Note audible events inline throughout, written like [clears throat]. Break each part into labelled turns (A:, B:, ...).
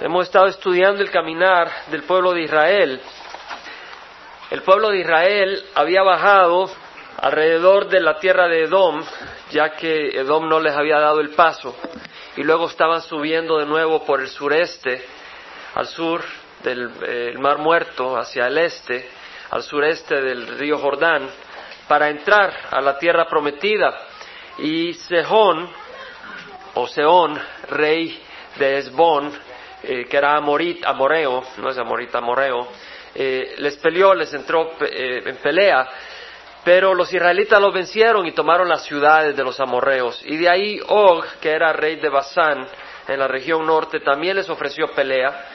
A: Hemos estado estudiando el caminar del pueblo de Israel. El pueblo de Israel había bajado alrededor de la tierra de Edom, ya que Edom no les había dado el paso, y luego estaban subiendo de nuevo por el sureste, al sur del eh, Mar Muerto, hacia el este, al sureste del río Jordán, para entrar a la tierra prometida. Y Sehón, o Seón, rey de Esbón, eh, que era Amorit, Amoreo, no es Amorit, Amoreo, eh, les peleó, les entró eh, en pelea, pero los israelitas los vencieron y tomaron las ciudades de los amorreos. Y de ahí Og, que era rey de Basán, en la región norte, también les ofreció pelea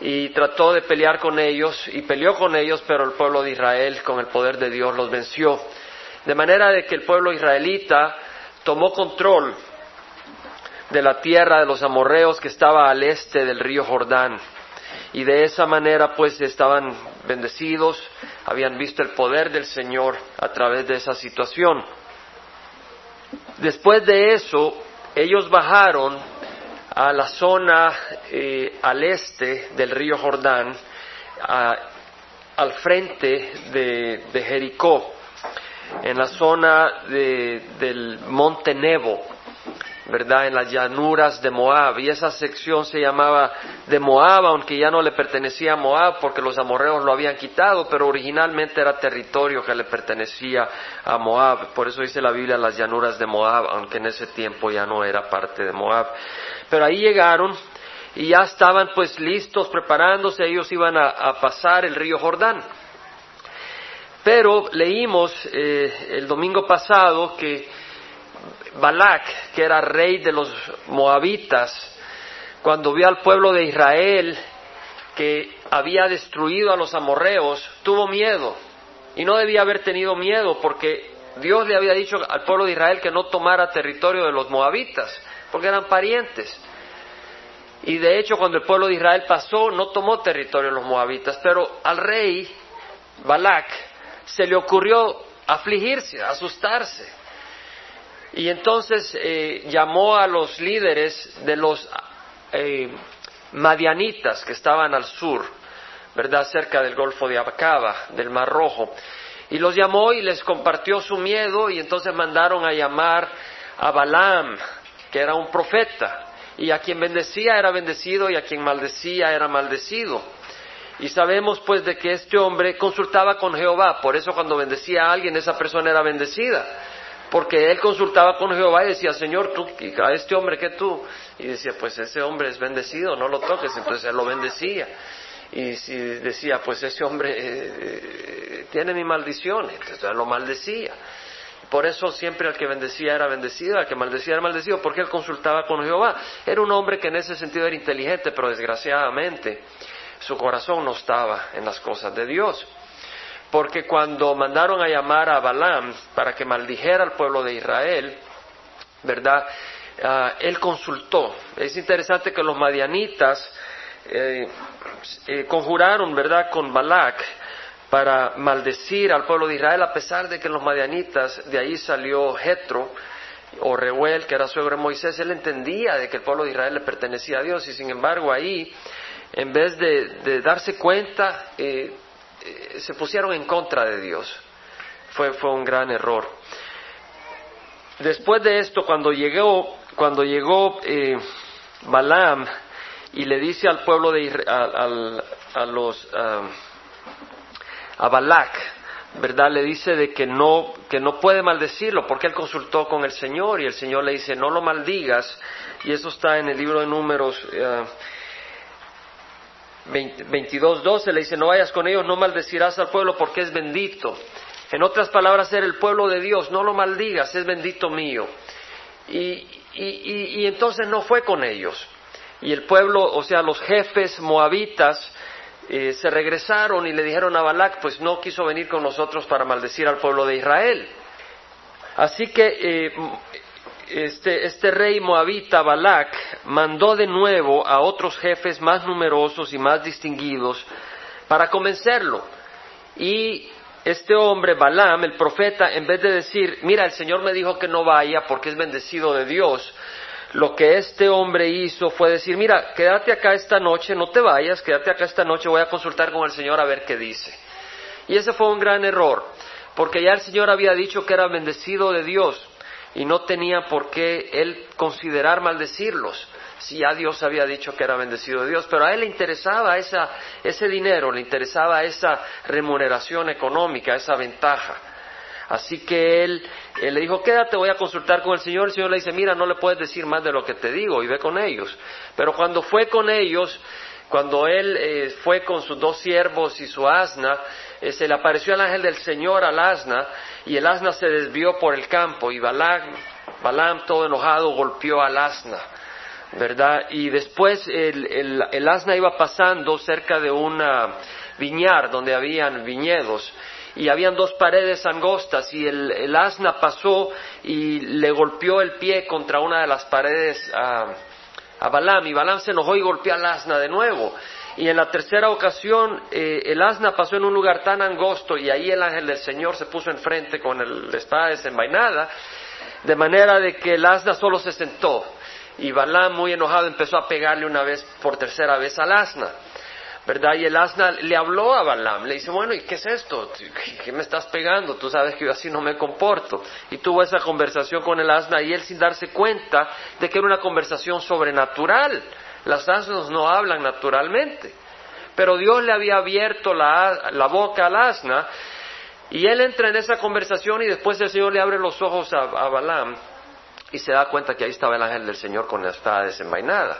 A: y trató de pelear con ellos y peleó con ellos, pero el pueblo de Israel con el poder de Dios los venció. De manera de que el pueblo israelita tomó control de la tierra de los amorreos que estaba al este del río Jordán. Y de esa manera pues estaban bendecidos, habían visto el poder del Señor a través de esa situación. Después de eso, ellos bajaron a la zona eh, al este del río Jordán, al frente de, Jericó, en la zona del monte Nebo. ¿Verdad? En las llanuras de Moab. Y esa sección se llamaba de Moab, aunque ya no le pertenecía a Moab porque los amorreos lo habían quitado, pero originalmente era territorio que le pertenecía a Moab. Por eso dice la Biblia las llanuras de Moab, aunque en ese tiempo ya no era parte de Moab. Pero ahí llegaron y ya estaban pues listos, preparándose, ellos iban a, pasar el río Jordán. Pero leímos eh, el domingo pasado que Balak, que era rey de los moabitas, cuando vio al pueblo de Israel que había destruido a los amorreos, tuvo miedo. Y no debía haber tenido miedo porque Dios le había dicho al pueblo de Israel que no tomara territorio de los moabitas, porque eran parientes. Y de hecho cuando el pueblo de Israel pasó, no tomó territorio de los moabitas, pero al rey Balak se le ocurrió afligirse, asustarse. Y entonces eh, llamó a los líderes de los eh, madianitas que estaban al sur, ¿verdad? Cerca del Golfo de Abacaba, del Mar Rojo. Y los llamó y les compartió su miedo y entonces mandaron a llamar a Balaam, que era un profeta. Y a quien bendecía era bendecido y a quien maldecía era maldecido. Y sabemos pues de que este hombre consultaba con Jehová, por eso cuando bendecía a alguien esa persona era bendecida porque él consultaba con Jehová y decía, Señor, tú, a este hombre que tú, y decía, pues ese hombre es bendecido, no lo toques, entonces él lo bendecía. Y si decía, pues ese hombre eh, eh, tiene mi maldición, entonces él lo maldecía. Por eso siempre al que bendecía era bendecido, al que maldecía era maldecido, porque él consultaba con Jehová. Era un hombre que en ese sentido era inteligente, pero desgraciadamente su corazón no estaba en las cosas de Dios porque cuando mandaron a llamar a Balaam para que maldijera al pueblo de Israel, ¿verdad? Ah, él consultó. Es interesante que los madianitas eh, eh, conjuraron, ¿verdad?, con Balac para maldecir al pueblo de Israel, a pesar de que los madianitas, de ahí salió Jetro, o Reuel, que era suegro de Moisés, él entendía de que el pueblo de Israel le pertenecía a Dios, y sin embargo ahí, en vez de, darse cuenta, eh, eh, se pusieron en contra de Dios. Fue, fue un gran error. Después de esto, cuando llegó, cuando llegó eh, Balaam y le dice al pueblo de a, a, los a Balak, ¿verdad? Le dice de que no, que no puede maldecirlo porque él consultó con el Señor y el Señor le dice no lo maldigas y eso está en el libro de números eh, 22.12 le dice, no vayas con ellos, no maldecirás al pueblo porque es bendito. En otras palabras, ser el pueblo de Dios, no lo maldigas, es bendito mío. Y, y, entonces no fue con ellos. Y el pueblo, o sea, los jefes moabitas, eh, se regresaron y le dijeron a Balac, pues no quiso venir con nosotros para maldecir al pueblo de Israel. Así que eh, este, este, rey moabita Balak mandó de nuevo a otros jefes más numerosos y más distinguidos para convencerlo. Y este hombre, Balaam, el profeta, en vez de decir, mira, el Señor me dijo que no vaya porque es bendecido de Dios, lo que este hombre hizo fue decir, mira, quédate acá esta noche, no te vayas, quédate acá esta noche, voy a consultar con el Señor a ver qué dice. Y ese fue un gran error, porque ya el Señor había dicho que era bendecido de Dios y no tenía por qué él considerar maldecirlos si ya Dios había dicho que era bendecido de Dios, pero a él le interesaba esa, ese dinero, le interesaba esa remuneración económica, esa ventaja. Así que él, le dijo, quédate, voy a consultar con el Señor. El Señor le dice, mira, no le puedes decir más de lo que te digo y ve con ellos. Pero cuando fue con ellos, cuando él eh, fue con sus dos siervos y su asna, eh, se le apareció el ángel del Señor al asna y el asna se desvió por el campo y Balaam, Balaam todo enojado golpeó al asna. ¿verdad? Y después el, el, asna iba pasando cerca de una viñar donde habían viñedos y habían dos paredes angostas y el, asna pasó y le golpeó el pie contra una de las paredes a, a Balaam y Balaam se enojó y golpeó al asna de nuevo. Y en la tercera ocasión eh, el asna pasó en un lugar tan angosto y ahí el ángel del Señor se puso enfrente con el, espada desenvainada, de manera de que el asna solo se sentó y Balaam, muy enojado, empezó a pegarle una vez, por tercera vez al asna. ¿Verdad? Y el asna le habló a Balaam, le dice, bueno, ¿y qué es esto? ¿Qué me estás pegando? Tú sabes que yo así no me comporto. Y tuvo esa conversación con el asna y él sin darse cuenta de que era una conversación sobrenatural. Las asnas no hablan naturalmente. Pero Dios le había abierto la, la boca al asna y él entra en esa conversación y después el Señor le abre los ojos a, a Balaam y se da cuenta que ahí estaba el ángel del Señor con la espada desenvainada.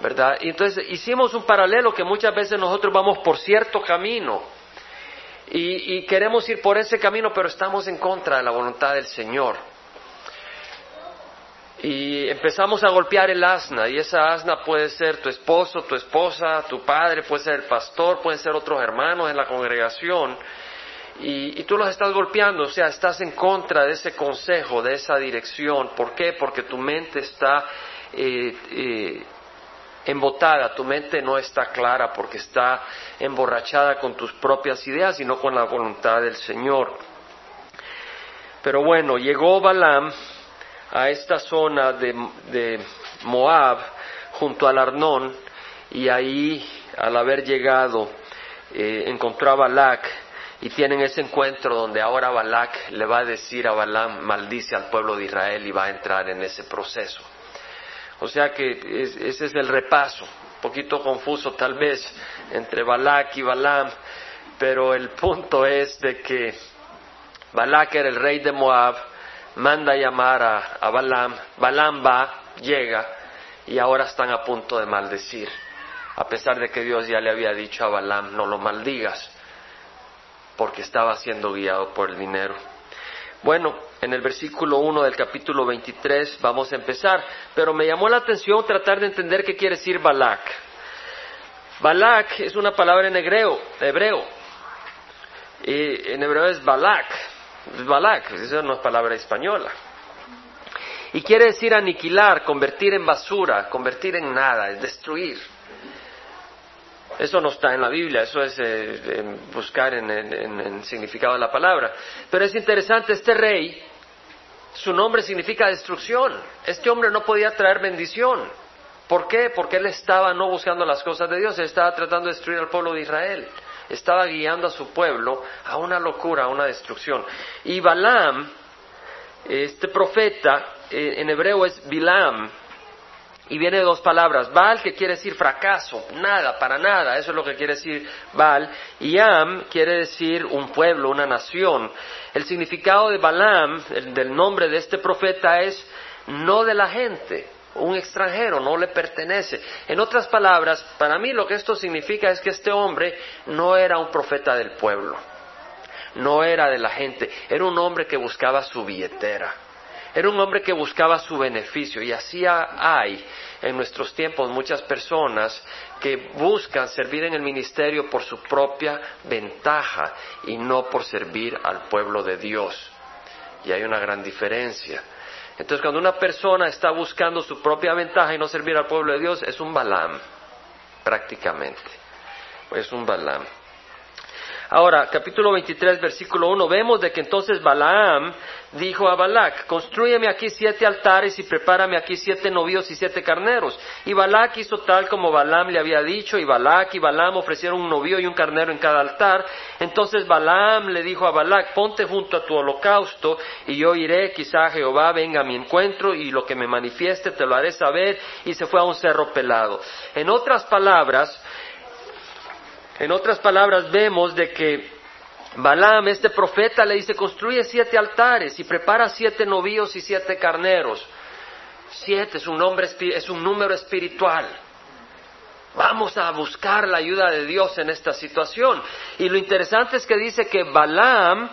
A: ¿Verdad? Y entonces hicimos un paralelo que muchas veces nosotros vamos por cierto camino y, queremos ir por ese camino, pero estamos en contra de la voluntad del Señor. Y empezamos a golpear el asna, y esa asna puede ser tu esposo, tu esposa, tu padre, puede ser el pastor, pueden ser otros hermanos en la congregación y, tú los estás golpeando, o sea, estás en contra de ese consejo, de esa dirección. ¿Por qué? Porque tu mente está eh, eh, embotada, tu mente no está clara porque está emborrachada con tus propias ideas y no con la voluntad del Señor. Pero bueno, llegó Balaam a esta zona de, Moab junto al Arnón y ahí, al haber llegado, eh, encontró a Balak y tienen ese encuentro donde ahora Balak le va a decir a Balaam, maldice al pueblo de Israel y va a entrar en ese proceso. O sea que ese es el repaso, un poquito confuso tal vez entre Balak y Balaam, pero el punto es de que Balak era el rey de Moab, manda a llamar a, a Balaam, Balaam va, llega y ahora están a punto de maldecir, a pesar de que Dios ya le había dicho a Balaam, no lo maldigas porque estaba siendo guiado por el dinero. Bueno, en el versículo 1 del capítulo 23 vamos a empezar, pero me llamó la atención tratar de entender qué quiere decir Balak. Balak es una palabra en hebreo. Y en hebreo es Balak. Balak, esa no es palabra española. Y quiere decir aniquilar, convertir en basura, convertir en nada, es destruir. Eso no está en la Biblia, eso es eh, buscar en, el significado de la palabra. Pero es interesante, este rey, su nombre significa destrucción. Este hombre no podía traer bendición. ¿Por qué? Porque él estaba no buscando las cosas de Dios, él estaba tratando de destruir al pueblo de Israel. Estaba guiando a su pueblo a una locura, a una destrucción. Y Balaam, este profeta, eh, en hebreo es Bilam, y viene de dos palabras, Baal que quiere decir fracaso, nada, para nada, eso es lo que quiere decir Baal, y Am quiere decir un pueblo, una nación. El significado de Balaam, el, del nombre de este profeta es no de la gente, un extranjero, no le pertenece. En otras palabras, para mí lo que esto significa es que este hombre no era un profeta del pueblo, no era de la gente, era un hombre que buscaba su billetera era un hombre que buscaba su beneficio y así hay en nuestros tiempos muchas personas que buscan servir en el ministerio por su propia ventaja y no por servir al pueblo de Dios. Y hay una gran diferencia. Entonces, cuando una persona está buscando su propia ventaja y no servir al pueblo de Dios, es un balam, prácticamente. Es un balam. Ahora, capítulo 23, versículo 1, vemos de que entonces Balaam dijo a Balac, construyeme aquí siete altares y prepárame aquí siete novios y siete carneros. Y Balac hizo tal como Balaam le había dicho, y Balac y Balaam ofrecieron un novio y un carnero en cada altar. Entonces Balaam le dijo a Balac, ponte junto a tu holocausto, y yo iré, quizá Jehová venga a mi encuentro, y lo que me manifieste te lo haré saber, y se fue a un cerro pelado. En otras palabras, en otras palabras, vemos de que Balaam, este profeta, le dice, construye siete altares y prepara siete novíos y siete carneros. Siete es un, nombre, es un número espiritual. Vamos a buscar la ayuda de Dios en esta situación. Y lo interesante es que dice que Balaam,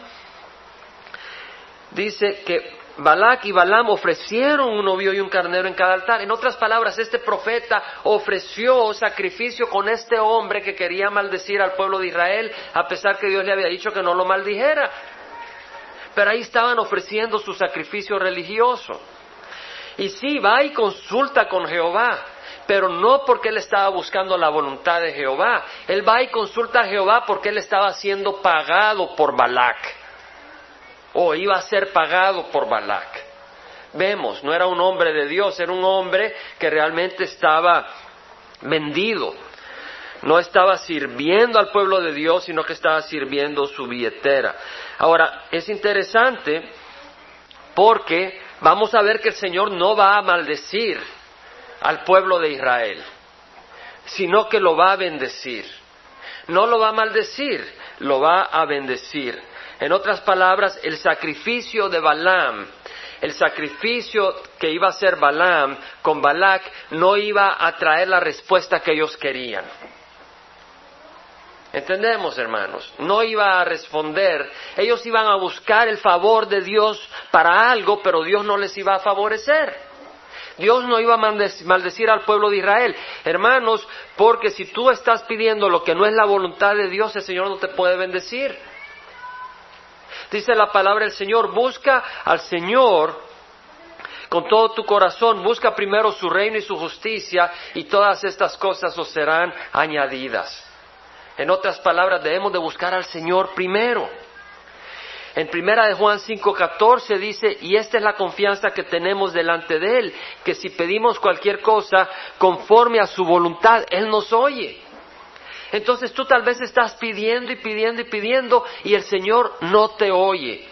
A: dice que Balak y Balaam ofrecieron un novio y un carnero en cada altar. En otras palabras, este profeta ofreció sacrificio con este hombre que quería maldecir al pueblo de Israel, a pesar que Dios le había dicho que no lo maldijera. Pero ahí estaban ofreciendo su sacrificio religioso. Y sí, va y consulta con Jehová, pero no porque él estaba buscando la voluntad de Jehová. Él va y consulta a Jehová porque él estaba siendo pagado por Balak o iba a ser pagado por Balak. Vemos, no era un hombre de Dios, era un hombre que realmente estaba vendido. No estaba sirviendo al pueblo de Dios, sino que estaba sirviendo su billetera. Ahora, es interesante porque vamos a ver que el Señor no va a maldecir al pueblo de Israel, sino que lo va a bendecir. No lo va a maldecir, lo va a bendecir. En otras palabras, el sacrificio de Balaam, el sacrificio que iba a hacer Balaam con Balak no iba a traer la respuesta que ellos querían. ¿Entendemos, hermanos? No iba a responder. Ellos iban a buscar el favor de Dios para algo, pero Dios no les iba a favorecer. Dios no iba a maldecir al pueblo de Israel. Hermanos, porque si tú estás pidiendo lo que no es la voluntad de Dios, el Señor no te puede bendecir. Dice la palabra del Señor, busca al Señor con todo tu corazón, busca primero su reino y su justicia y todas estas cosas os serán añadidas. En otras palabras, debemos de buscar al Señor primero. En primera de Juan 5:14 dice, y esta es la confianza que tenemos delante de Él, que si pedimos cualquier cosa conforme a su voluntad, Él nos oye. Entonces tú tal vez estás pidiendo y pidiendo y pidiendo y el Señor no te oye.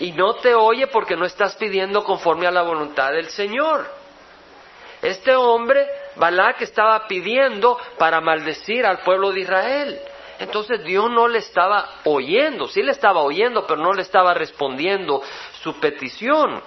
A: Y no te oye porque no estás pidiendo conforme a la voluntad del Señor. Este hombre, Balak, estaba pidiendo para maldecir al pueblo de Israel. Entonces Dios no le estaba oyendo, sí le estaba oyendo, pero no le estaba respondiendo su petición.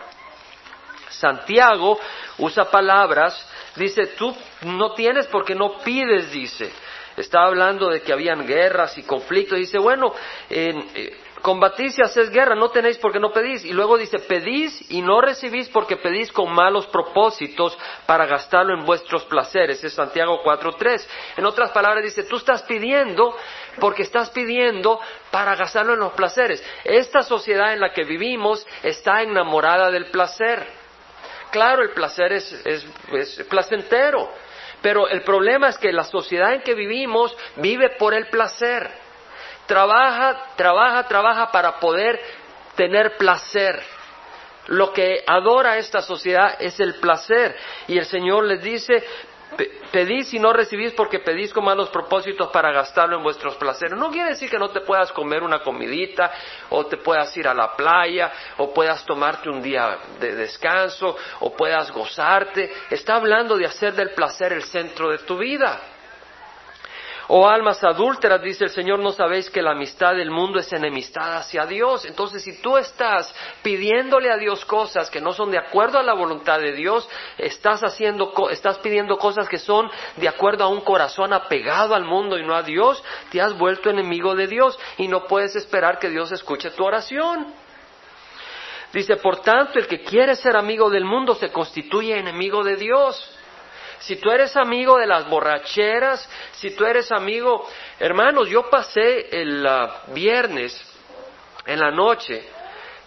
A: Santiago usa palabras, dice, tú no tienes porque no pides, dice estaba hablando de que habían guerras y conflictos. Dice, bueno, eh, combatís y hacéis guerra, no tenéis porque no pedís. Y luego dice, pedís y no recibís porque pedís con malos propósitos para gastarlo en vuestros placeres. Es Santiago 4.3. En otras palabras dice, tú estás pidiendo porque estás pidiendo para gastarlo en los placeres. Esta sociedad en la que vivimos está enamorada del placer. Claro, el placer es, es placentero pero el problema es que la sociedad en que vivimos vive por el placer. Trabaja, trabaja, trabaja para poder tener placer. Lo que adora esta sociedad es el placer. Y el Señor les dice, pedís y no recibís porque pedís con malos propósitos para gastarlo en vuestros placeres. No quiere decir que no te puedas comer una comidita o te puedas ir a la playa o puedas tomarte un día de descanso o puedas gozarte. Está hablando de hacer del placer el centro de tu vida. Oh almas adúlteras, dice el Señor, no sabéis que la amistad del mundo es enemistad hacia Dios. Entonces, si tú estás pidiéndole a Dios cosas que no son de acuerdo a la voluntad de Dios, estás haciendo, estás pidiendo cosas que son de acuerdo a un corazón apegado al mundo y no a Dios, te has vuelto enemigo de Dios y no puedes esperar que Dios escuche tu oración. Dice, por tanto, el que quiere ser amigo del mundo se constituye enemigo de Dios. Si tú eres amigo de las borracheras, si tú eres amigo, hermanos, yo pasé el ah, viernes en la noche,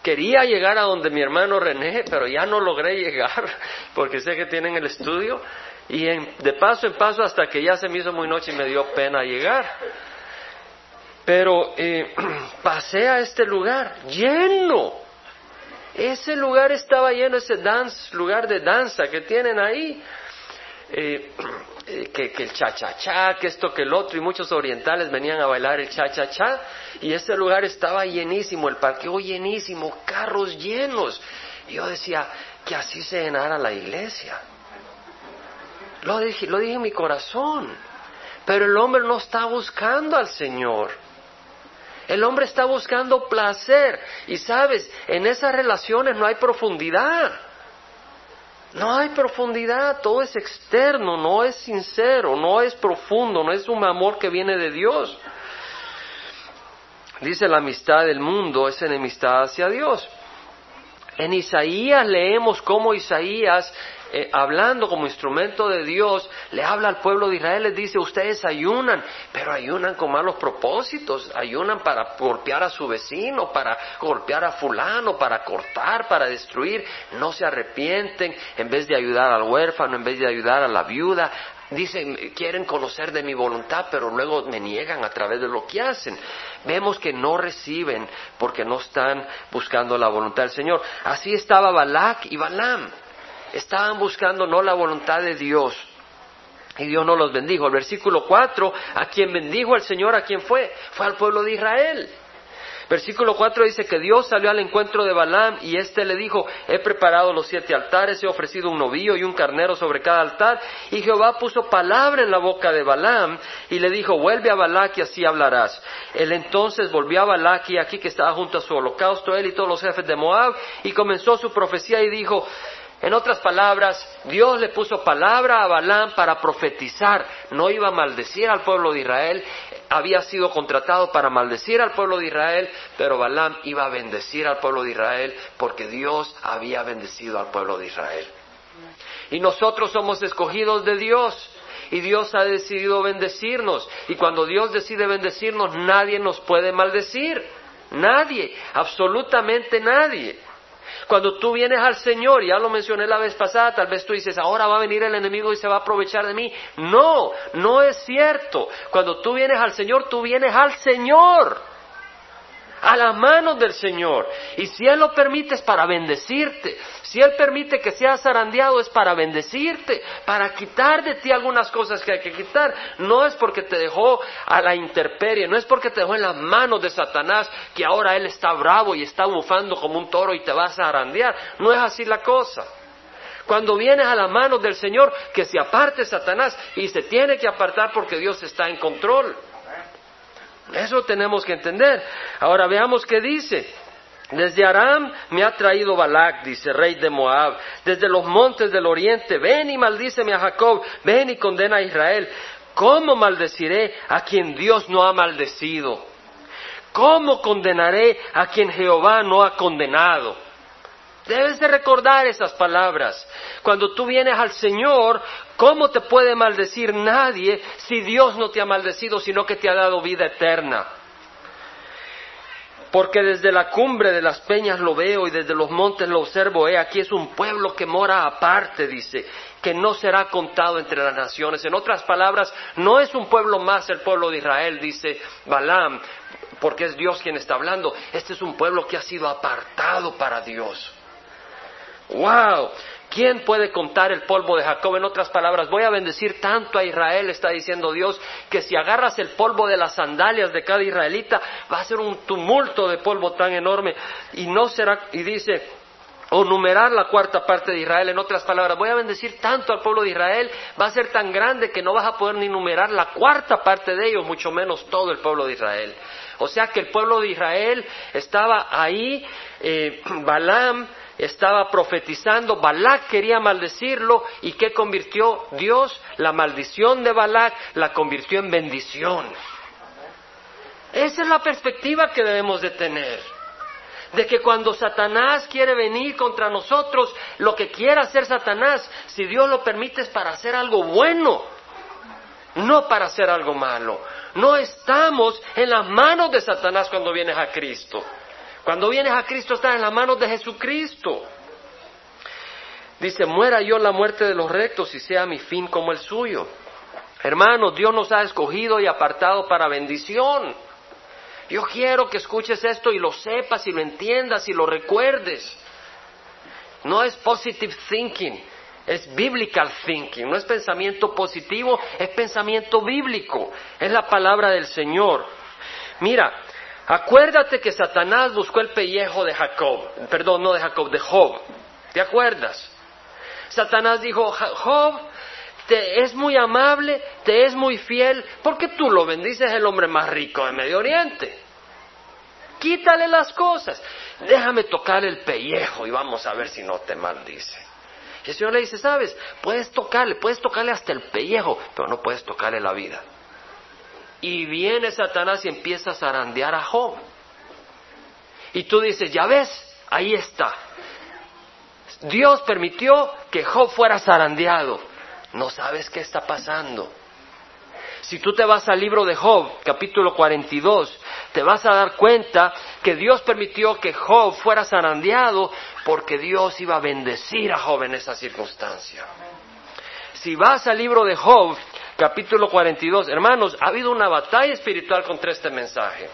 A: quería llegar a donde mi hermano René, pero ya no logré llegar [laughs] porque sé que tienen el estudio y de paso en paso hasta que ya se me hizo muy noche y me dio pena llegar. Pero eh, [clears throat] pasé a este lugar lleno. Ese lugar estaba lleno, ese dance, lugar de danza que tienen ahí. Eh, eh, que, que, el cha-cha-cha, que esto, que el otro, y muchos orientales venían a bailar el cha-cha-cha, y ese lugar estaba llenísimo, el parqueo llenísimo, carros llenos. Yo decía, que así se llenara la iglesia. Lo dije, lo dije en mi corazón. Pero el hombre no está buscando al Señor. El hombre está buscando placer. Y sabes, en esas relaciones no hay profundidad. No hay profundidad, todo es externo, no es sincero, no es profundo, no es un amor que viene de Dios. Dice la amistad del mundo es enemistad hacia Dios. En Isaías leemos cómo Isaías, eh, hablando como instrumento de Dios, le habla al pueblo de Israel, les dice, ustedes ayunan, pero ayunan con malos propósitos, ayunan para golpear a su vecino, para golpear a fulano, para cortar, para destruir, no se arrepienten, en vez de ayudar al huérfano, en vez de ayudar a la viuda, dicen, quieren conocer de mi voluntad, pero luego me niegan a través de lo que hacen. Vemos que no reciben porque no están buscando la voluntad del Señor. Así estaba Balak y Balaam. Estaban buscando no la voluntad de Dios. Y Dios no los bendijo. El versículo 4, a quien bendijo el Señor, ¿a quién fue? Fue al pueblo de Israel. Versículo 4 dice que Dios salió al encuentro de Balaam y éste le dijo, he preparado los siete altares, he ofrecido un novillo y un carnero sobre cada altar. Y Jehová puso palabra en la boca de Balaam y le dijo, vuelve a Balac y así hablarás. Él entonces volvió a Balac y aquí que estaba junto a su holocausto, él y todos los jefes de Moab, y comenzó su profecía y dijo, en otras palabras, Dios le puso palabra a Balaam para profetizar. No iba a maldecir al pueblo de Israel, había sido contratado para maldecir al pueblo de Israel, pero Balaam iba a bendecir al pueblo de Israel porque Dios había bendecido al pueblo de Israel. Y nosotros somos escogidos de Dios. Y Dios ha decidido bendecirnos. Y cuando Dios decide bendecirnos, nadie nos puede maldecir. Nadie, absolutamente nadie. Cuando tú vienes al Señor, ya lo mencioné la vez pasada, tal vez tú dices, ahora va a venir el enemigo y se va a aprovechar de mí. No, no es cierto. Cuando tú vienes al Señor, tú vienes al Señor a las manos del Señor. Y si Él lo permite es para bendecirte. Si Él permite que seas zarandeado es para bendecirte, para quitar de ti algunas cosas que hay que quitar. No es porque te dejó a la intemperie, no es porque te dejó en las manos de Satanás que ahora Él está bravo y está bufando como un toro y te vas a zarandear. No es así la cosa. Cuando vienes a las manos del Señor, que se aparte Satanás y se tiene que apartar porque Dios está en control. Eso tenemos que entender. Ahora veamos qué dice. Desde Aram me ha traído Balak, dice rey de Moab, desde los montes del oriente, ven y maldíceme a Jacob, ven y condena a Israel. ¿Cómo maldeciré a quien Dios no ha maldecido? ¿Cómo condenaré a quien Jehová no ha condenado? Debes de recordar esas palabras. Cuando tú vienes al Señor, ¿cómo te puede maldecir nadie si Dios no te ha maldecido, sino que te ha dado vida eterna? Porque desde la cumbre de las peñas lo veo y desde los montes lo observo. He aquí es un pueblo que mora aparte, dice, que no será contado entre las naciones. En otras palabras, no es un pueblo más el pueblo de Israel, dice Balaam, porque es Dios quien está hablando. Este es un pueblo que ha sido apartado para Dios. ¡Wow! ¿Quién puede contar el polvo de Jacob? En otras palabras, voy a bendecir tanto a Israel, está diciendo Dios, que si agarras el polvo de las sandalias de cada israelita, va a ser un tumulto de polvo tan enorme y no será, y dice, o numerar la cuarta parte de Israel. En otras palabras, voy a bendecir tanto al pueblo de Israel, va a ser tan grande que no vas a poder ni numerar la cuarta parte de ellos, mucho menos todo el pueblo de Israel. O sea que el pueblo de Israel estaba ahí, eh, [clears throat] Balaam, estaba profetizando, Balak quería maldecirlo y ¿qué convirtió Dios? La maldición de Balak la convirtió en bendición. Esa es la perspectiva que debemos de tener. De que cuando Satanás quiere venir contra nosotros, lo que quiera hacer Satanás, si Dios lo permite, es para hacer algo bueno, no para hacer algo malo. No estamos en las manos de Satanás cuando vienes a Cristo. Cuando vienes a Cristo estás en las manos de Jesucristo. Dice, muera yo la muerte de los rectos y sea mi fin como el suyo. Hermanos, Dios nos ha escogido y apartado para bendición. Yo quiero que escuches esto y lo sepas y lo entiendas y lo recuerdes. No es positive thinking, es biblical thinking. No es pensamiento positivo, es pensamiento bíblico. Es la palabra del Señor. Mira, acuérdate que Satanás buscó el pellejo de Jacob, perdón, no de Jacob, de Job. ¿Te acuerdas? Satanás dijo, Job, te es muy amable, te es muy fiel, porque tú lo bendices el hombre más rico de Medio Oriente. Quítale las cosas, déjame tocar el pellejo y vamos a ver si no te maldice. Y el Señor le dice, sabes, puedes tocarle, puedes tocarle hasta el pellejo, pero no puedes tocarle la vida. Y viene Satanás y empieza a zarandear a Job. Y tú dices, ya ves, ahí está. Dios permitió que Job fuera zarandeado. No sabes qué está pasando. Si tú te vas al libro de Job, capítulo 42, te vas a dar cuenta que Dios permitió que Job fuera zarandeado porque Dios iba a bendecir a Job en esa circunstancia. Si vas al libro de Job, capítulo 42, hermanos, ha habido una batalla espiritual contra este mensaje.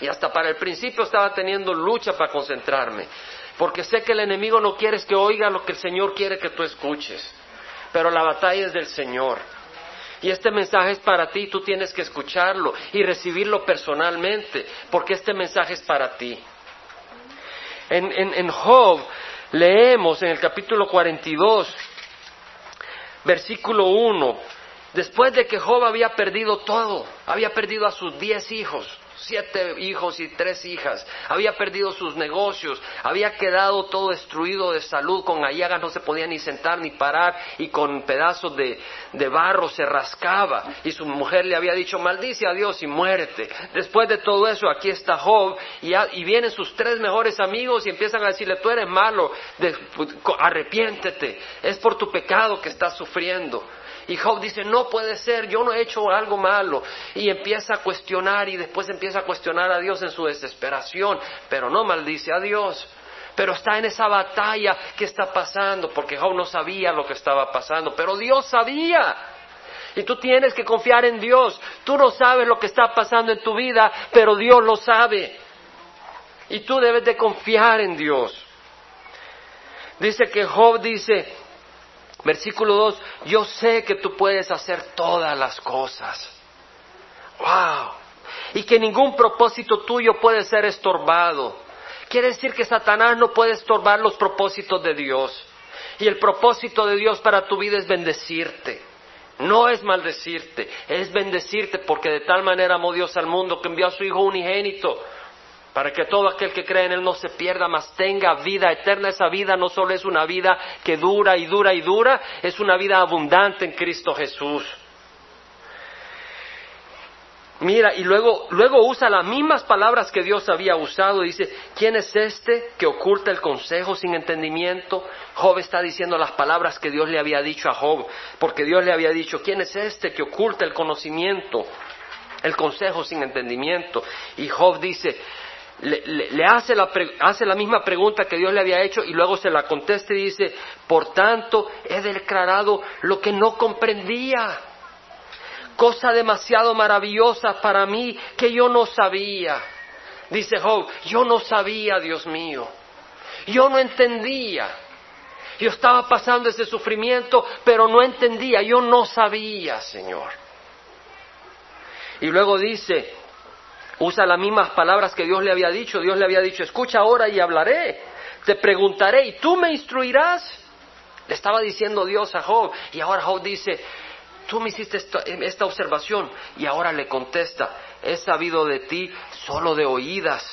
A: Y hasta para el principio estaba teniendo lucha para concentrarme, porque sé que el enemigo no quiere que oiga lo que el Señor quiere que tú escuches pero la batalla es del Señor. Y este mensaje es para ti, tú tienes que escucharlo y recibirlo personalmente, porque este mensaje es para ti. En, Job leemos en el capítulo 42, versículo 1, después de que Job había perdido todo, había perdido a sus diez hijos, siete hijos y tres hijas, había perdido sus negocios, había quedado todo destruido de salud, con allagas no se podía ni sentar ni parar y con pedazos de, barro se rascaba y su mujer le había dicho maldice a Dios y muérete. Después de todo eso aquí está Job y vienen sus tres mejores amigos y empiezan a decirle tú eres malo, arrepiéntete, es por tu pecado que estás sufriendo. Y Job dice, no puede ser, yo no he hecho algo malo. Y empieza a cuestionar y después empieza a cuestionar a Dios en su desesperación, pero no maldice a Dios. Pero está en esa batalla que está pasando, porque Job no sabía lo que estaba pasando, pero Dios sabía. Y tú tienes que confiar en Dios. Tú no sabes lo que está pasando en tu vida, pero Dios lo sabe. Y tú debes de confiar en Dios. Dice que Job dice, Versículo 2, yo sé que tú puedes hacer todas las cosas. ¡Wow! Y que ningún propósito tuyo puede ser estorbado. Quiere decir que Satanás no puede estorbar los propósitos de Dios. Y el propósito de Dios para tu vida es bendecirte. No es maldecirte, es bendecirte porque de tal manera amó Dios al mundo que envió a su Hijo unigénito para que todo aquel que cree en Él no se pierda, mas tenga vida eterna. Esa vida no solo es una vida que dura y dura y dura, es una vida abundante en Cristo Jesús. Mira, y luego, luego usa las mismas palabras que Dios había usado. Dice, ¿quién es este que oculta el consejo sin entendimiento? Job está diciendo las palabras que Dios le había dicho a Job, porque Dios le había dicho, ¿quién es este que oculta el conocimiento, el consejo sin entendimiento? Y Job dice, le, hace, la hace la misma pregunta que Dios le había hecho y luego se la contesta y dice, por tanto he declarado lo que no comprendía, cosa demasiado maravillosa para mí que yo no sabía. Dice Job, yo no sabía, Dios mío, yo no entendía. Yo estaba pasando ese sufrimiento, pero no entendía, yo no sabía, Señor. Y luego dice, usa las mismas palabras que Dios le había dicho. Dios le había dicho, escucha ahora y hablaré, te preguntaré y tú me instruirás. Le estaba diciendo Dios a Job y ahora Job dice, tú me hiciste esta, esta observación y ahora le contesta, he sabido de ti solo de oídas,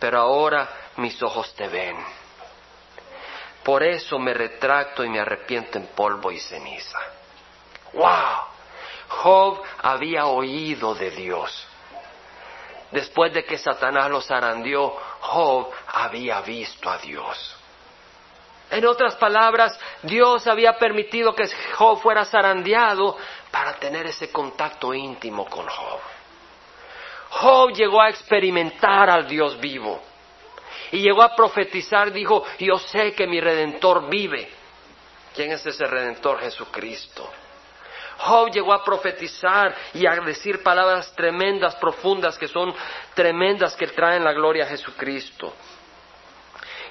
A: pero ahora mis ojos te ven. Por eso me retracto y me arrepiento en polvo y ceniza. ¡Wow! Job había oído de Dios. Después de que Satanás los zarandeó, Job había visto a Dios. En otras palabras, Dios había permitido que Job fuera zarandeado para tener ese contacto íntimo con Job. Job llegó a experimentar al Dios vivo y llegó a profetizar, dijo, yo sé que mi redentor vive. ¿Quién es ese redentor? Jesucristo. Job llegó a profetizar y a decir palabras tremendas, profundas, que son tremendas, que traen la gloria a Jesucristo.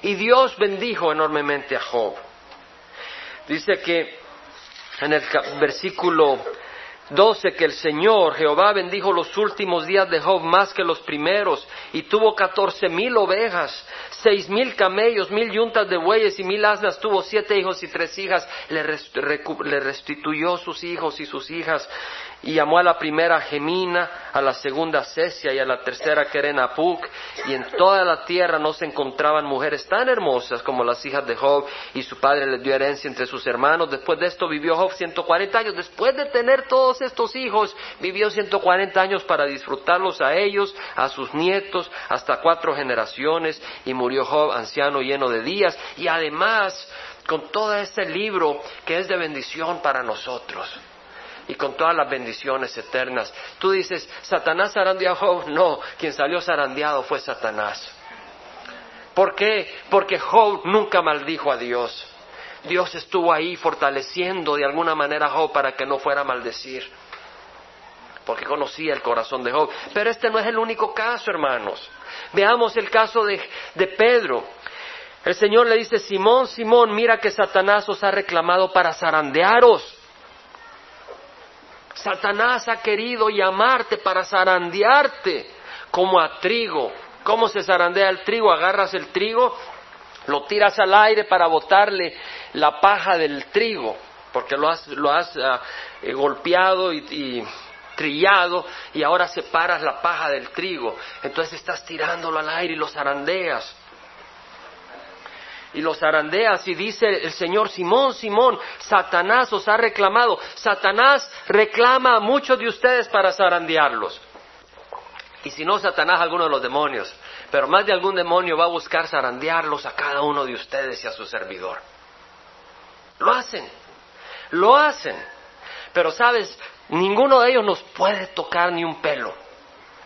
A: Y Dios bendijo enormemente a Job. Dice que en el versículo 12 que el Señor Jehová bendijo los últimos días de Job más que los primeros y tuvo catorce mil ovejas, seis mil camellos, mil yuntas de bueyes y mil asnas, tuvo siete hijos y tres hijas, le, restituyó sus hijos y sus hijas y llamó a la primera Gemina, a la segunda Cesia y a la tercera Kerenapuk, y en toda la tierra no se encontraban mujeres tan hermosas como las hijas de Job, y su padre le dio herencia entre sus hermanos. Después de esto vivió Job 140 años. Después de tener todos estos hijos, vivió 140 años para disfrutarlos a ellos, a sus nietos, hasta cuatro generaciones, y murió Job anciano lleno de días, y además con todo este libro que es de bendición para nosotros y con todas las bendiciones eternas. Tú dices, ¿Satanás zarandeó a Job? No, quien salió zarandeado fue Satanás. ¿Por qué? Porque Job nunca maldijo a Dios. Dios estuvo ahí fortaleciendo de alguna manera a Job para que no fuera a maldecir. Porque conocía el corazón de Job. Pero este no es el único caso, hermanos. Veamos el caso de, de Pedro. El Señor le dice, Simón, Simón, mira que Satanás os ha reclamado para zarandearos. Satanás ha querido llamarte para zarandearte como a trigo. ¿Cómo se zarandea el trigo? Agarras el trigo, lo tiras al aire para botarle la paja del trigo, porque lo has, ah, eh, golpeado y, y trillado y ahora separas la paja del trigo. Entonces estás tirándolo al aire y lo zarandeas y los zarandeas y dice el Señor, Simón, Simón, Satanás os ha reclamado. Satanás reclama a muchos de ustedes para zarandearlos. Y si no, Satanás, alguno de los demonios. Pero más de algún demonio va a buscar zarandearlos a cada uno de ustedes y a su servidor. Lo hacen, lo hacen. Pero sabes, ninguno de ellos nos puede tocar ni un pelo.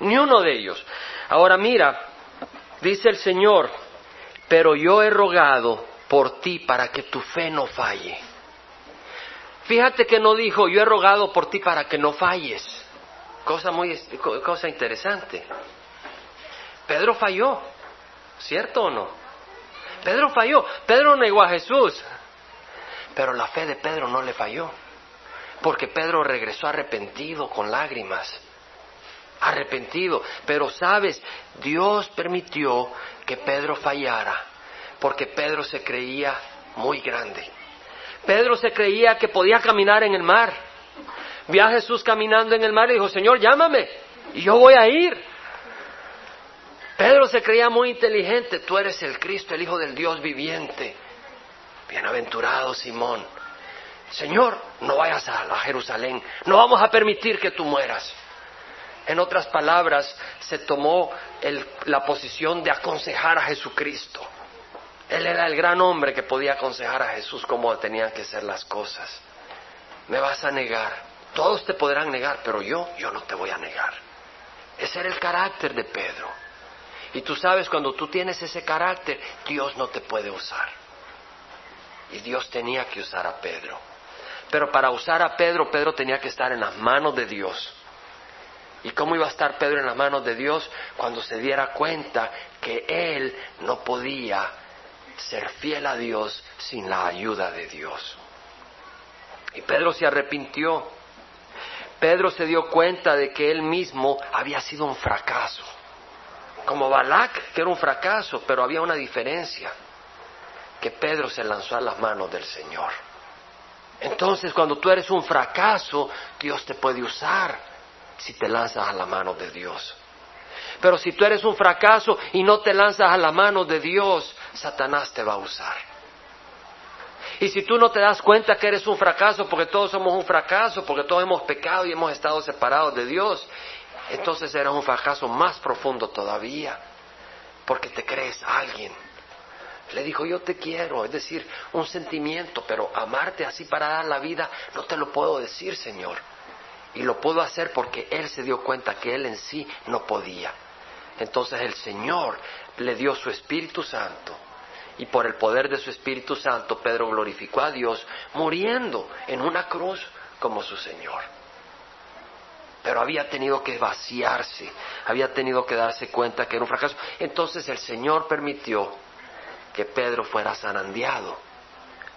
A: Ni uno de ellos. Ahora mira, dice el Señor, pero yo he rogado por ti para que tu fe no falle. Fíjate que no dijo, yo he rogado por ti para que no falles. Cosa muy, cosa interesante. Pedro falló, ¿cierto o no? Pedro falló, Pedro negó a Jesús, pero la fe de Pedro no le falló, porque Pedro regresó arrepentido con lágrimas arrepentido. Pero sabes, Dios permitió que Pedro fallara, porque Pedro se creía muy grande. Pedro se creía que podía caminar en el mar. Vio a Jesús caminando en el mar y dijo, Señor, llámame, y yo voy a ir. Pedro se creía muy inteligente, tú eres el Cristo, el Hijo del Dios viviente. Bienaventurado Simón. Señor, no vayas a Jerusalén, no vamos a permitir que tú mueras. En otras palabras, se tomó la posición de aconsejar a Jesucristo. Él era el gran hombre que podía aconsejar a Jesús cómo tenían que ser las cosas. Me vas a negar. Todos te podrán negar, pero yo, yo no te voy a negar. Ese era el carácter de Pedro. Y tú sabes, cuando tú tienes ese carácter, Dios no te puede usar. Y Dios tenía que usar a Pedro. Pero para usar a Pedro, Pedro tenía que estar en las manos de Dios. ¿Y cómo iba a estar Pedro en las manos de Dios cuando se diera cuenta que él no podía ser fiel a Dios sin la ayuda de Dios? Y Pedro se arrepintió. Pedro se dio cuenta de que él mismo había sido un fracaso. Como Balak, que era un fracaso, pero había una diferencia, que Pedro se lanzó a las manos del Señor. Entonces, cuando tú eres un fracaso, Dios te puede usar si te lanzas a la mano de Dios. Pero si tú eres un fracaso y no te lanzas a la mano de Dios, Satanás te va a usar. Y si tú no te das cuenta que eres un fracaso, porque todos somos un fracaso, porque todos hemos pecado y hemos estado separados de Dios, entonces eres un fracaso más profundo todavía, porque te crees alguien. Le dijo, yo te quiero, es decir, un sentimiento, pero amarte así para dar la vida, no te lo puedo decir, Señor. Y lo pudo hacer porque él se dio cuenta que él en sí no podía. Entonces el Señor le dio su Espíritu Santo. Y por el poder de su Espíritu Santo, Pedro glorificó a Dios muriendo en una cruz como su Señor. Pero había tenido que vaciarse, había tenido que darse cuenta que era un fracaso. Entonces el Señor permitió que Pedro fuera zarandeado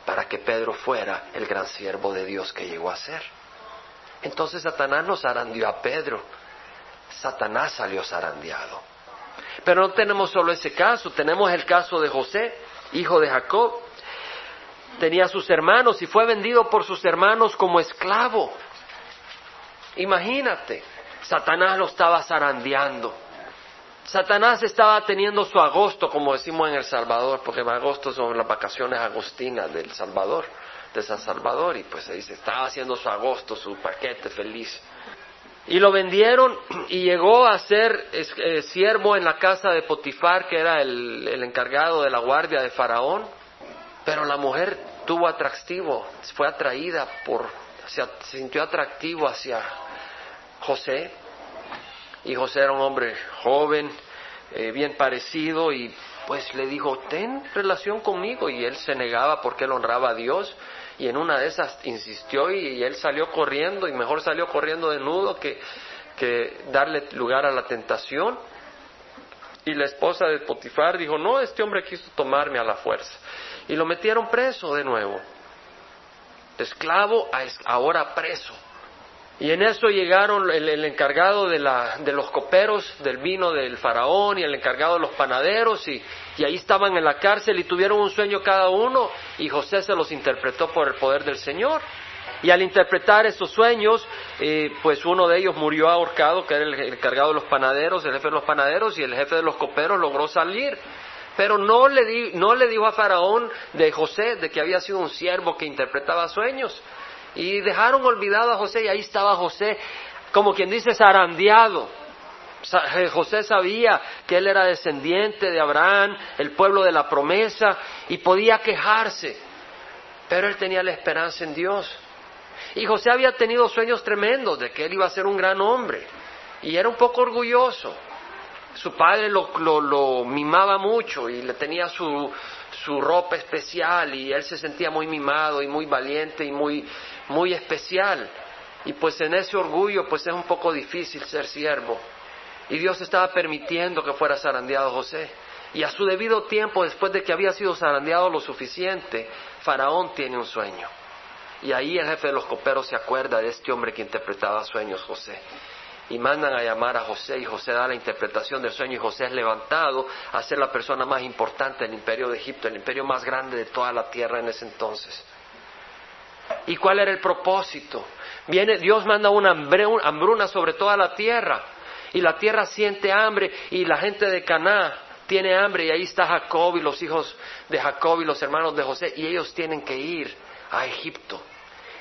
A: para que Pedro fuera el gran siervo de Dios que llegó a ser. Entonces Satanás no zarandeó a Pedro, Satanás salió zarandeado. Pero no tenemos solo ese caso, tenemos el caso de José, hijo de Jacob. Tenía sus hermanos y fue vendido por sus hermanos como esclavo. Imagínate, Satanás lo estaba zarandeando. Satanás estaba teniendo su agosto, como decimos en El Salvador, porque agosto son las vacaciones agostinas del Salvador, de San Salvador, y pues se dice, estaba haciendo su agosto, su paquete feliz. Y lo vendieron y llegó a ser eh, siervo en la casa de Potifar, que era el, el encargado de la guardia de Faraón. Pero la mujer tuvo atractivo, fue atraída por, se sintió atractivo hacia José. Y José era un hombre joven, eh, bien parecido, y pues le dijo, ten relación conmigo. Y él se negaba porque él honraba a Dios y en una de esas insistió y, él salió corriendo y mejor salió corriendo desnudo que, que darle lugar a la tentación. Y la esposa de Potifar dijo, no, este hombre quiso tomarme a la fuerza. Y lo metieron preso de nuevo. esclavo, ahora preso. Y en eso llegaron el, encargado de, la, de, los coperos del vino del faraón y el encargado de los panaderos y, ahí estaban en la cárcel y tuvieron un sueño cada uno y José se los interpretó por el poder del Señor. Y al interpretar esos sueños, eh, pues uno de ellos murió ahorcado, que era el encargado de los panaderos, el jefe de los panaderos, y el jefe de los coperos logró salir. Pero no le, di, no le dijo a Faraón de José de que había sido un siervo que interpretaba sueños. Y dejaron olvidado a José y ahí estaba José, como quien dice, zarandeado. Eh, José sabía que él era descendiente de Abraham, el pueblo de la promesa, y podía quejarse, pero él tenía la esperanza en Dios. Y José había tenido sueños tremendos de que él iba a ser un gran hombre, y era un poco orgulloso. Su padre lo, lo mimaba mucho y le tenía su, su ropa especial y él se sentía muy mimado y muy valiente y muy, muy especial. Y pues en ese orgullo pues es un poco difícil ser siervo. Y Dios estaba permitiendo que fuera zarandeado José. Y a su debido tiempo, después de que había sido zarandeado lo suficiente, Faraón tiene un sueño. Y ahí el jefe de los coperos se acuerda de este hombre que interpretaba sueños, José y mandan a llamar a José y José da la interpretación del sueño y José es levantado a ser la persona más importante del imperio de Egipto, el imperio más grande de toda la tierra en ese entonces. ¿Y cuál era el propósito? Viene, Dios manda una hambruna sobre toda la tierra y la tierra siente hambre y la gente de Caná tiene hambre y ahí está Jacob y los hijos de Jacob y los hermanos de José y ellos tienen que ir a Egipto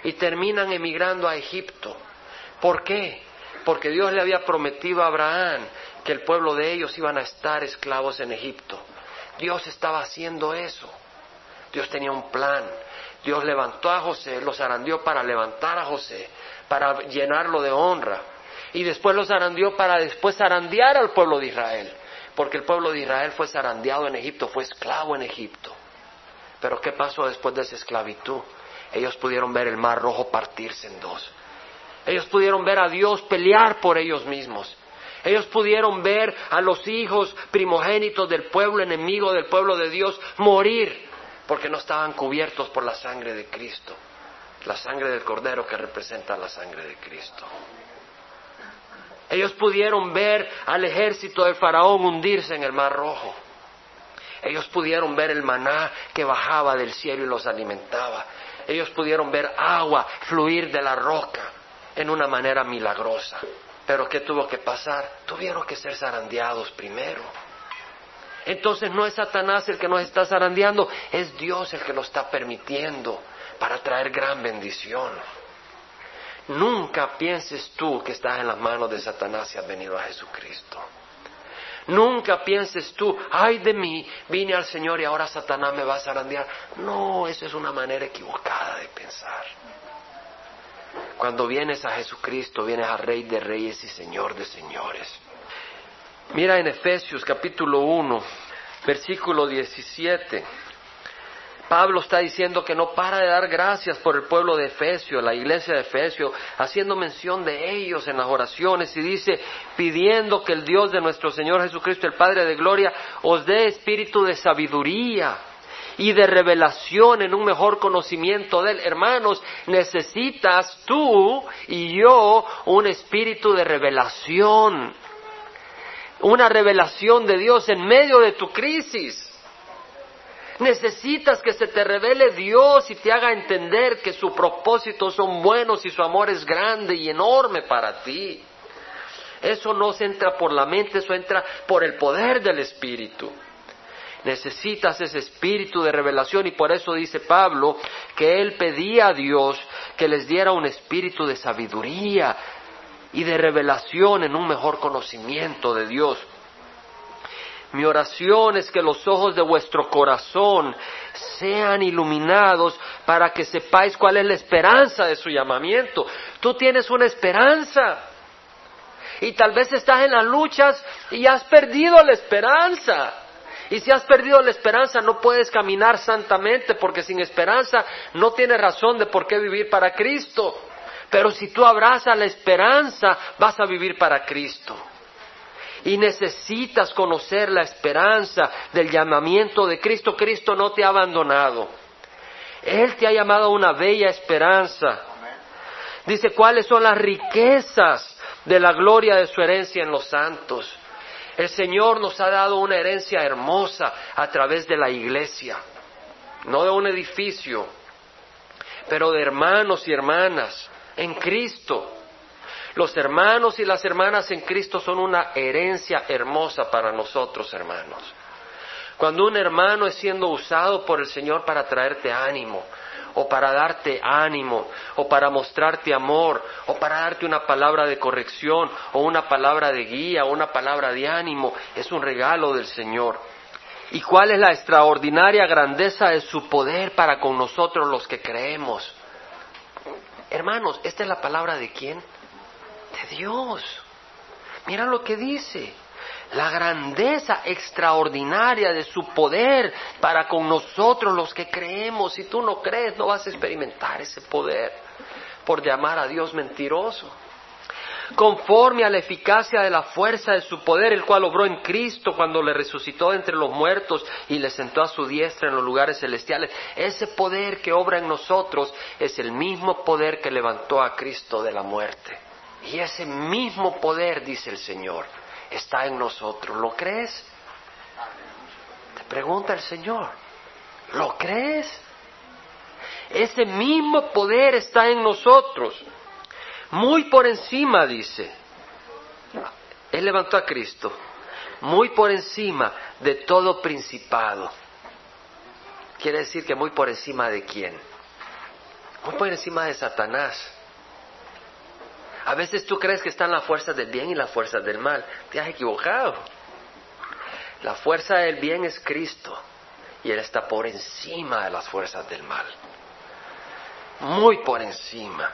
A: y terminan emigrando a Egipto. ¿Por qué? porque Dios le había prometido a Abraham que el pueblo de ellos iban a estar esclavos en Egipto. Dios estaba haciendo eso. Dios tenía un plan. Dios levantó a José, los zarandeó para levantar a José, para llenarlo de honra. Y después los zarandeó para después zarandear al pueblo de Israel. Porque el pueblo de Israel fue zarandeado en Egipto, fue esclavo en Egipto. Pero ¿qué pasó después de esa esclavitud? Ellos pudieron ver el mar rojo partirse en dos. Ellos pudieron ver a Dios pelear por ellos mismos. Ellos pudieron ver a los hijos primogénitos del pueblo enemigo del pueblo de Dios morir porque no estaban cubiertos por la sangre de Cristo, la sangre del Cordero que representa la sangre de Cristo. Ellos pudieron ver al ejército del faraón hundirse en el mar rojo. Ellos pudieron ver el maná que bajaba del cielo y los alimentaba. Ellos pudieron ver agua fluir de la roca en una manera milagrosa. Pero ¿qué tuvo que pasar? Tuvieron que ser zarandeados primero. Entonces no es Satanás el que nos está zarandeando, es Dios el que lo está permitiendo para traer gran bendición. Nunca pienses tú que estás en las manos de Satanás y has venido a Jesucristo. Nunca pienses tú, ay de mí, vine al Señor y ahora Satanás me va a zarandear. No, esa es una manera equivocada de pensar. Cuando vienes a Jesucristo, vienes al Rey de Reyes y Señor de Señores. Mira en Efesios capítulo 1, versículo 17. Pablo está diciendo que no para de dar gracias por el pueblo de Efesio, la iglesia de Efesio, haciendo mención de ellos en las oraciones y dice, pidiendo que el Dios de nuestro Señor Jesucristo, el Padre de Gloria, os dé espíritu de sabiduría y de revelación en un mejor conocimiento de Él. Hermanos, necesitas tú y yo un espíritu de revelación, una revelación de Dios en medio de tu crisis. Necesitas que se te revele Dios y te haga entender que sus propósitos son buenos y su amor es grande y enorme para ti. Eso no se entra por la mente, eso entra por el poder del Espíritu. Necesitas ese espíritu de revelación y por eso dice Pablo que él pedía a Dios que les diera un espíritu de sabiduría y de revelación en un mejor conocimiento de Dios. Mi oración es que los ojos de vuestro corazón sean iluminados para que sepáis cuál es la esperanza de su llamamiento. Tú tienes una esperanza. Y tal vez estás en las luchas y has perdido la esperanza. Y si has perdido la esperanza no puedes caminar santamente porque sin esperanza no tienes razón de por qué vivir para Cristo. Pero si tú abrazas la esperanza vas a vivir para Cristo y necesitas conocer la esperanza del llamamiento de Cristo. Cristo no te ha abandonado. Él te ha llamado a una bella esperanza. Dice, ¿cuáles son las riquezas de la gloria de su herencia en los santos? El Señor nos ha dado una herencia hermosa a través de la iglesia, no de un edificio, pero de hermanos y hermanas en Cristo. Los hermanos y las hermanas en Cristo son una herencia hermosa para nosotros, hermanos. Cuando un hermano es siendo usado por el Señor para traerte ánimo, o para darte ánimo, o para mostrarte amor, o para darte una palabra de corrección, o una palabra de guía, o una palabra de ánimo, es un regalo del Señor. ¿Y cuál es la extraordinaria grandeza de su poder para con nosotros los que creemos? Hermanos, ¿esta es la palabra de quién? de Dios. Mira lo que dice. La grandeza extraordinaria de su poder para con nosotros los que creemos. Si tú no crees, no vas a experimentar ese poder por llamar a Dios mentiroso. Conforme a la eficacia de la fuerza de su poder, el cual obró en Cristo cuando le resucitó entre los muertos y le sentó a su diestra en los lugares celestiales. Ese poder que obra en nosotros es el mismo poder que levantó a Cristo de la muerte. Y ese mismo poder, dice el Señor, está en nosotros. ¿Lo crees? Te pregunta el Señor, ¿lo crees? Ese mismo poder está en nosotros. Muy por encima, dice. Él levantó a Cristo. Muy por encima de todo principado. Quiere decir que muy por encima de quién? Muy por encima de Satanás a veces tú crees que están las fuerzas del bien y las fuerzas del mal. Te has equivocado. La fuerza del bien es Cristo y Él está por encima de las fuerzas del mal. Muy por encima.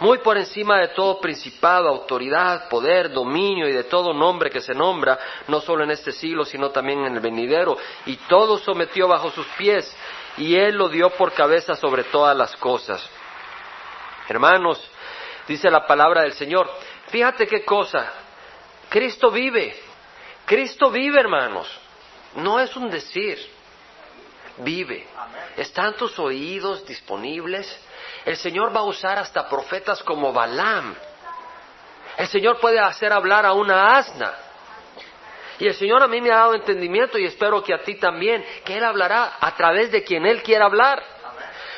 A: Muy por encima de todo principado, autoridad, poder, dominio y de todo nombre que se nombra, no solo en este siglo, sino también en el venidero. Y todo sometió bajo sus pies y Él lo dio por cabeza sobre todas las cosas. Hermanos, dice la palabra del Señor. Fíjate qué cosa, Cristo vive, Cristo vive hermanos, no es un decir, vive. Están tus oídos disponibles. El Señor va a usar hasta profetas como Balaam. El Señor puede hacer hablar a una asna. Y el Señor a mí me ha dado entendimiento y espero que a ti también, que Él hablará a través de quien Él quiera hablar.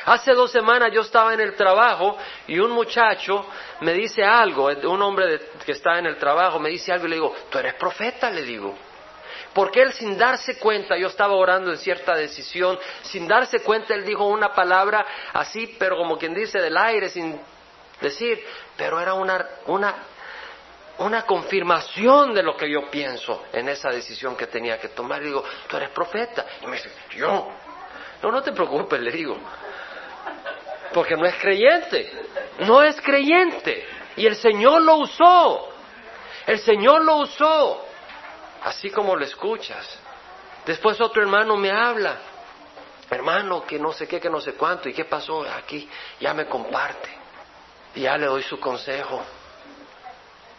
A: Hace dos semanas yo estaba en el trabajo y un muchacho me dice algo, un hombre que está en el trabajo me dice algo y le digo, tú eres profeta, le digo. Porque él sin darse cuenta, yo estaba orando en cierta decisión, sin darse cuenta él dijo una palabra así, pero como quien dice del aire, sin decir, pero era una, una, una confirmación de lo que yo pienso en esa decisión que tenía que tomar. Le digo, tú eres profeta. Y me dice, yo. No, no te preocupes, le digo porque no es creyente, no es creyente. Y el Señor lo usó, el Señor lo usó, así como lo escuchas. Después otro hermano me habla hermano, que no sé qué, que no sé cuánto, y qué pasó aquí, ya me comparte. Y ya le doy su consejo.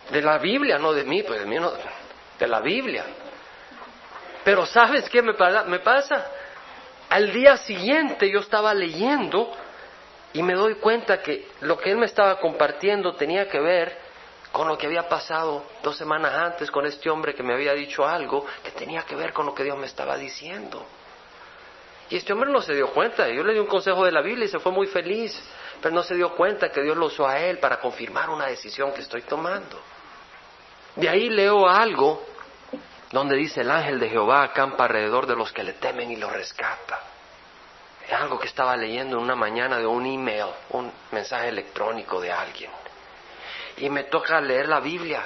A: De la Biblia, no de mí, pues de mí no, de la Biblia. Pero ¿sabes qué me me pasa? Al día siguiente yo estaba leyendo y me doy cuenta que lo que él me estaba compartiendo tenía que ver con lo que había pasado dos semanas antes con este hombre que me había dicho algo que tenía que ver con lo que Dios me estaba diciendo. Y este hombre no se dio cuenta. Yo le di un consejo de la Biblia y se fue muy feliz, pero no se dio cuenta que Dios lo usó a él para confirmar una decisión que estoy tomando. De ahí leo algo donde dice el ángel de Jehová acampa alrededor de los que le temen y los rescata. Es algo que estaba leyendo en una mañana de un email, un mensaje electrónico de alguien. Y me toca leer la Biblia.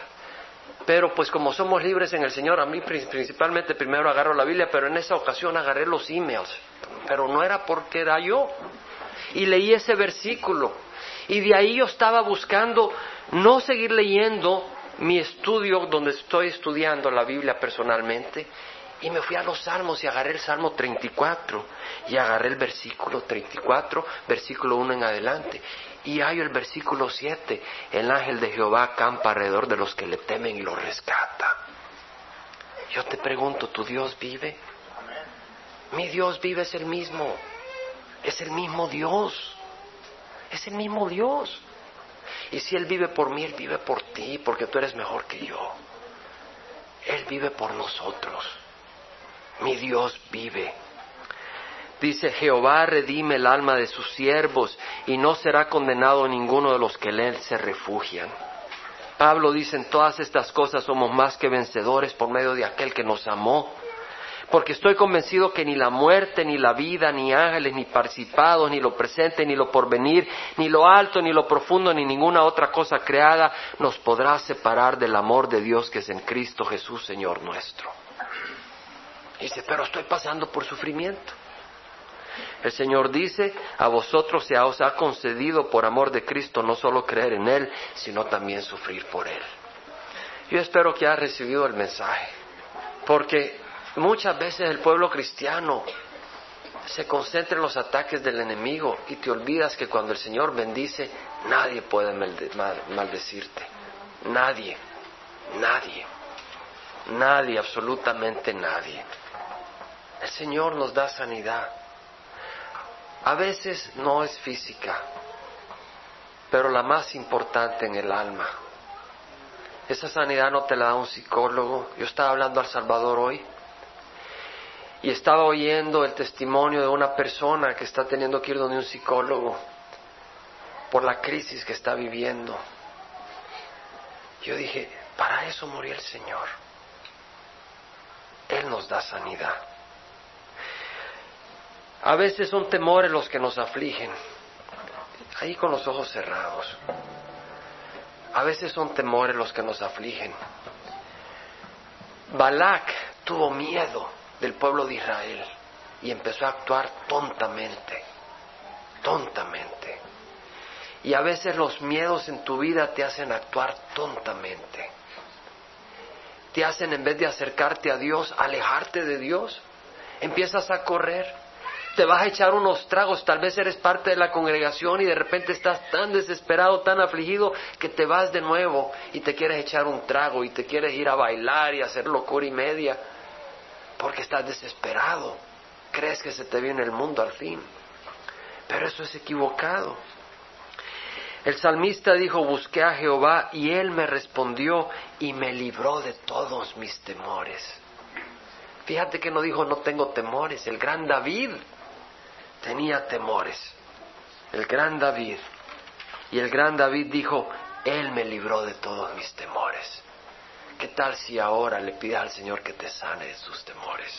A: Pero pues como somos libres en el Señor, a mí principalmente primero agarro la Biblia, pero en esa ocasión agarré los emails. Pero no era porque era yo. Y leí ese versículo. Y de ahí yo estaba buscando no seguir leyendo mi estudio donde estoy estudiando la Biblia personalmente y me fui a los salmos y agarré el Salmo 34 y agarré el versículo 34, versículo 1 en adelante. Y hay el versículo 7, el ángel de Jehová acampa alrededor de los que le temen y los rescata. Yo te pregunto, ¿tu Dios vive? Mi Dios vive es el mismo, es el mismo Dios, es el mismo Dios. Y si Él vive por mí, Él vive por ti, porque tú eres mejor que yo. Él vive por nosotros. Mi Dios vive. Dice, Jehová redime el alma de sus siervos y no será condenado ninguno de los que en Él se refugian. Pablo dice, en todas estas cosas somos más que vencedores por medio de aquel que nos amó porque estoy convencido que ni la muerte, ni la vida, ni ángeles, ni participados, ni lo presente, ni lo porvenir, ni lo alto, ni lo profundo, ni ninguna otra cosa creada nos podrá separar del amor de Dios que es en Cristo Jesús, Señor nuestro. dice, pero estoy pasando por sufrimiento. El Señor dice, a vosotros se os ha concedido por amor de Cristo no solo creer en Él, sino también sufrir por Él. Yo espero que hayas recibido el mensaje, porque Muchas veces el pueblo cristiano se concentra en los ataques del enemigo y te olvidas que cuando el Señor bendice, nadie puede maldecirte. Nadie, nadie, nadie, absolutamente nadie. El Señor nos da sanidad. A veces no es física, pero la más importante en el alma. Esa sanidad no te la da un psicólogo. Yo estaba hablando al Salvador hoy y estaba oyendo el testimonio de una persona que está teniendo que ir donde un psicólogo por la crisis que está viviendo. Yo dije, para eso murió el Señor. Él nos da sanidad. A veces son temores los que nos afligen, ahí con los ojos cerrados. A veces son temores los que nos afligen. Balak tuvo miedo del pueblo de Israel y empezó a actuar tontamente, tontamente. Y a veces los miedos en tu vida te hacen actuar tontamente. Te hacen en vez de acercarte a Dios, alejarte de Dios. Empiezas a correr, te vas a echar unos tragos, tal vez eres parte de la congregación y de repente estás tan desesperado, tan afligido, que te vas de nuevo y te quieres echar un trago y te quieres ir a bailar y hacer locura y media porque estás desesperado. Crees que se te viene el mundo al fin. Pero eso es equivocado. El salmista dijo, busqué a Jehová y él me respondió y me libró de todos mis temores. Fíjate que no dijo no tengo temores. El gran David tenía temores. El gran David. Y el gran David dijo, Él me libró de todos mis temores. ¿Qué tal si ahora le pidas al Señor que te sane de sus temores?